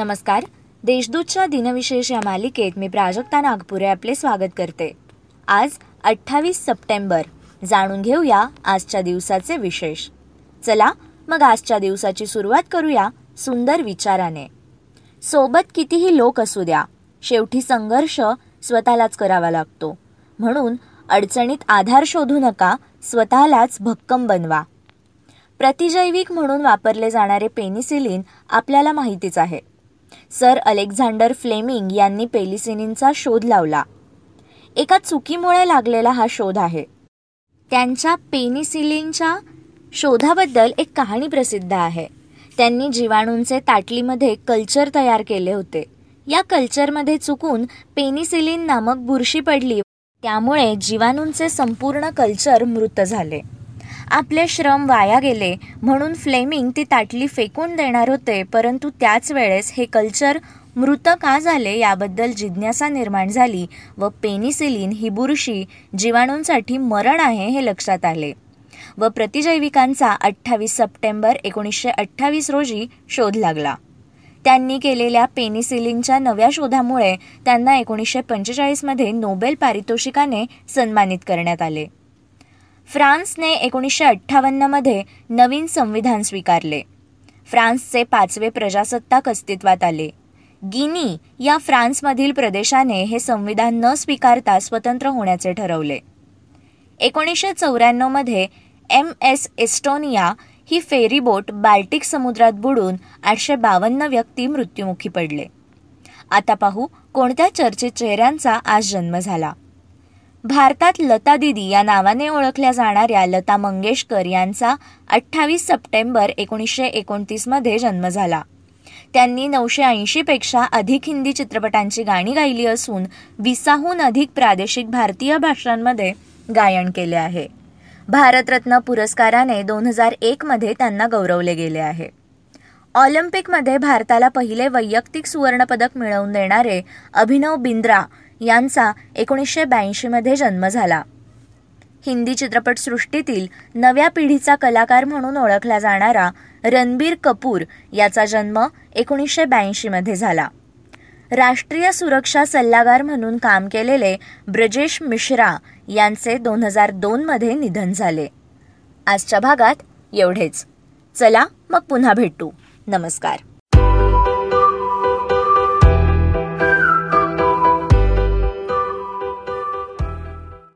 नमस्कार. देशदूतच्या दिनविशेष या मालिकेत मी प्राजक्ता नागपुरे आपले स्वागत करते. आज अठ्ठावीस सप्टेंबर. जाणून घेऊया आजच्या दिवसाचे विशेष. चला मग आजच्या दिवसाची सुरुवात करूया सुंदर विचाराने. सोबत कितीही लोक असू द्या शेवटी संघर्ष स्वतःलाच करावा लागतो. म्हणून अडचणीत आधार शोधू नका स्वतःलाच भक्कम बनवा. प्रतिजैविक म्हणून वापरले जाणारे पेनिसिलिन आपल्याला माहितीच आहे. सर अलेक्झांडर फ्लेमिंग यांनी पेलिसिनिनचा शोध लावला. एका चुकीमुळे लागलेला हा शोध आहे. त्यांच्या पेनिसिलिनच्या शोधाबद्दल एक कहाणी प्रसिद्ध आहे. त्यांनी जीवाणूंचे ताटलीमध्ये कल्चर तयार केले होते. या कल्चरमध्ये चुकून पेनिसिलिन नामक बुरशी पडली. त्यामुळे जीवाणूंचे संपूर्ण कल्चर मृत झाले. आपले श्रम वाया गेले. म्हणून फ्लेमिंग ती ताटली फेकून देणार होते. परंतु त्याच वेळेस हे कल्चर मृत का झाले याबद्दल जिज्ञासा निर्माण झाली व पेनिसिलिन ही बुरशी जीवाणूंसाठी मरण आहे हे लक्षात आले. व प्रतिजैविकांचा अठ्ठावीस सप्टेंबर एकोणीसशे अठ्ठावीस रोजी शोध लागला. त्यांनी केलेल्या पेनिसिलिनच्या नव्या शोधामुळे त्यांना एकोणीसशे पंचेचाळीसमध्ये नोबेल पारितोषिकाने सन्मानित करण्यात आले. फ्रान्सने एकोणीसशे अठ्ठावन्नमध्ये नवीन संविधान स्वीकारले. फ्रान्सचे पाचवे प्रजासत्ताक अस्तित्वात आले. गिनी या फ्रान्समधील प्रदेशाने हे संविधान न स्वीकारता स्वतंत्र होण्याचे ठरवले. एकोणीसशे चौऱ्याण्णवमध्ये एम एस एस्टोनिया ही फेरीबोट बाल्टिक समुद्रात बुडून आठशे बावन्न व्यक्ती मृत्युमुखी पडले. आता पाहू कोणत्या चर्चित चेहऱ्यांचा आज जन्म झाला. भारतात लता दिदी या नावाने ओळखल्या जाणाऱ्या लता मंगेशकर यांचा अठ्ठावीस सप्टेंबर एकोणीसशे एकोणतीसमध्ये जन्म झाला. त्यांनी नऊशे ऐंशीपेक्षा अधिक हिंदी चित्रपटांची गाणी गायली असून विसाहून अधिक प्रादेशिक भारतीय भाषांमध्ये गायन केले आहे. भारतरत्न पुरस्काराने दोन हजार एकमध्ये त्यांना गौरवले गेले आहे. ऑलिम्पिकमध्ये भारताला पहिले वैयक्तिक सुवर्णपदक मिळवून देणारे अभिनव बिंद्रा यांचा एकोणीसशे ब्याऐंशीमध्ये जन्म झाला. हिंदी चित्रपटसृष्टीतील नव्या पिढीचा कलाकार म्हणून ओळखला जाणारा रणबीर कपूर याचा जन्म एकोणीसशे ब्याऐंशीमध्ये झाला. राष्ट्रीय सुरक्षा सल्लागार म्हणून काम केलेले ब्रजेश मिश्रा यांचे दोन हजार दोनमध्ये निधन झाले. आजच्या भागात एवढेच. चला मग पुन्हा भेटू. नमस्कार.